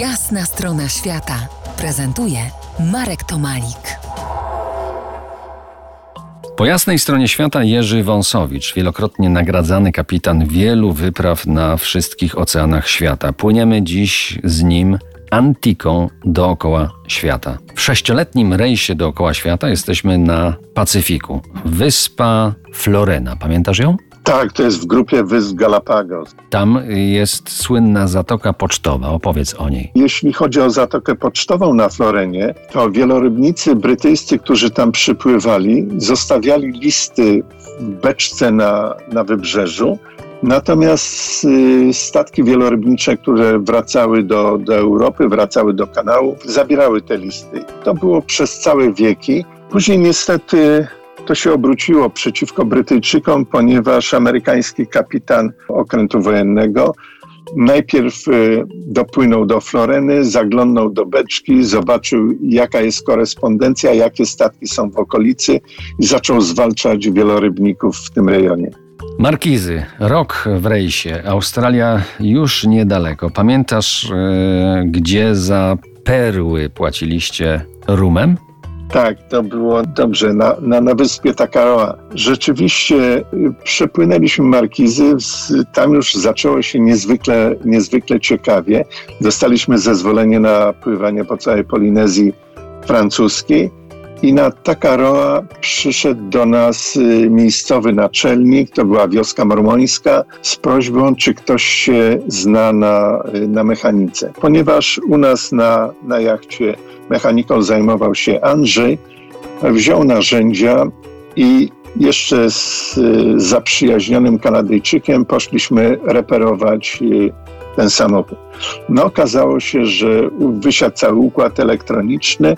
Jasna strona świata prezentuje Marek Tomalik. Po jasnej stronie świata Jerzy Wąsowicz, wielokrotnie nagradzany kapitan wielu wypraw na wszystkich oceanach świata. Płyniemy dziś z nim Antiką dookoła świata. W sześcioletnim rejsie dookoła świata jesteśmy na Pacyfiku. Wyspa Florena. Pamiętasz ją? Tak, to jest w grupie Wysp Galapagos. Tam jest słynna Zatoka Pocztowa. Opowiedz o niej. Jeśli chodzi o Zatokę Pocztową na Florenie, to wielorybnicy brytyjscy, którzy tam przypływali, zostawiali listy w beczce na, na wybrzeżu. Natomiast y, statki wielorybnicze, które wracały do, do Europy, wracały do kanałów, zabierały te listy. To było przez całe wieki. Później niestety to się obróciło przeciwko Brytyjczykom, ponieważ amerykański kapitan okrętu wojennego najpierw y, dopłynął do Floreny, zaglądnął do beczki, zobaczył jaka jest korespondencja, jakie statki są w okolicy i zaczął zwalczać wielorybników w tym rejonie. Markizy, rok w rejsie, Australia już niedaleko. Pamiętasz, yy, gdzie za perły płaciliście rumem? Tak, to było dobrze, na, na, na wyspie Takaroa. Rzeczywiście y, przepłynęliśmy Markizy, tam już zaczęło się niezwykle, niezwykle ciekawie. Dostaliśmy zezwolenie na pływanie po całej Polinezji francuskiej i na Takaroa przyszedł do nas y, miejscowy naczelnik, to była wioska mormońska, z prośbą, czy ktoś się zna na, y, na mechanice. Ponieważ u nas na, na jachcie mechaniką zajmował się Andrzej, wziął narzędzia i jeszcze z y, zaprzyjaźnionym Kanadyjczykiem poszliśmy reperować ten samochód. No okazało się, że wysiadł cały układ elektroniczny,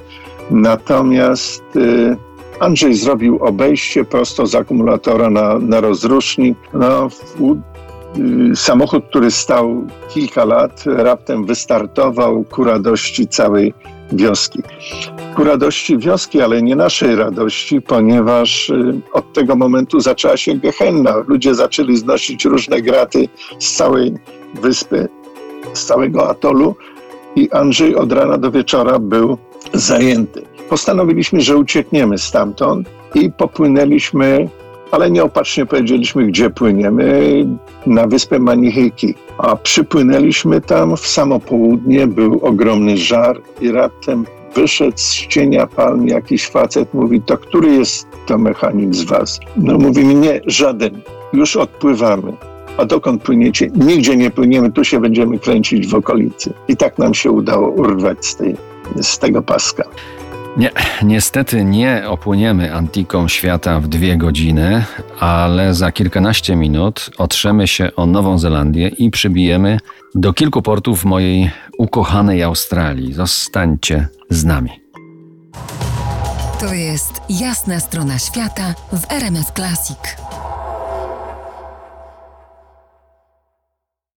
Natomiast y, Andrzej zrobił obejście prosto z akumulatora na, na rozrusznik. No, y, samochód, który stał kilka lat, raptem wystartował ku radości całej wioski. Ku radości wioski, ale nie naszej radości, ponieważ y, od tego momentu zaczęła się gehenna. Ludzie zaczęli znosić różne graty z całej wyspy, z całego atolu i Andrzej od rana do wieczora był zajęty. Postanowiliśmy, że uciekniemy stamtąd i popłynęliśmy, ale nieopatrznie powiedzieliśmy, gdzie płyniemy, na wyspę Manihiki. A przypłynęliśmy tam w samo południe, był ogromny żar i raptem wyszedł z cienia palm jakiś facet, mówi, to który jest to mechanik z was? No mówimy, nie, żaden, już odpływamy. A dokąd płyniecie? Nigdzie nie płyniemy, tu się będziemy kręcić w okolicy. I tak nam się udało urwać z tej z tego paska. Nie, niestety nie opłyniemy Antiką świata w dwie godziny, ale za kilkanaście minut otrzemy się o Nową Zelandię i przybijemy do kilku portów mojej ukochanej Australii. Zostańcie z nami. To jest jasna strona świata w RMS Classic.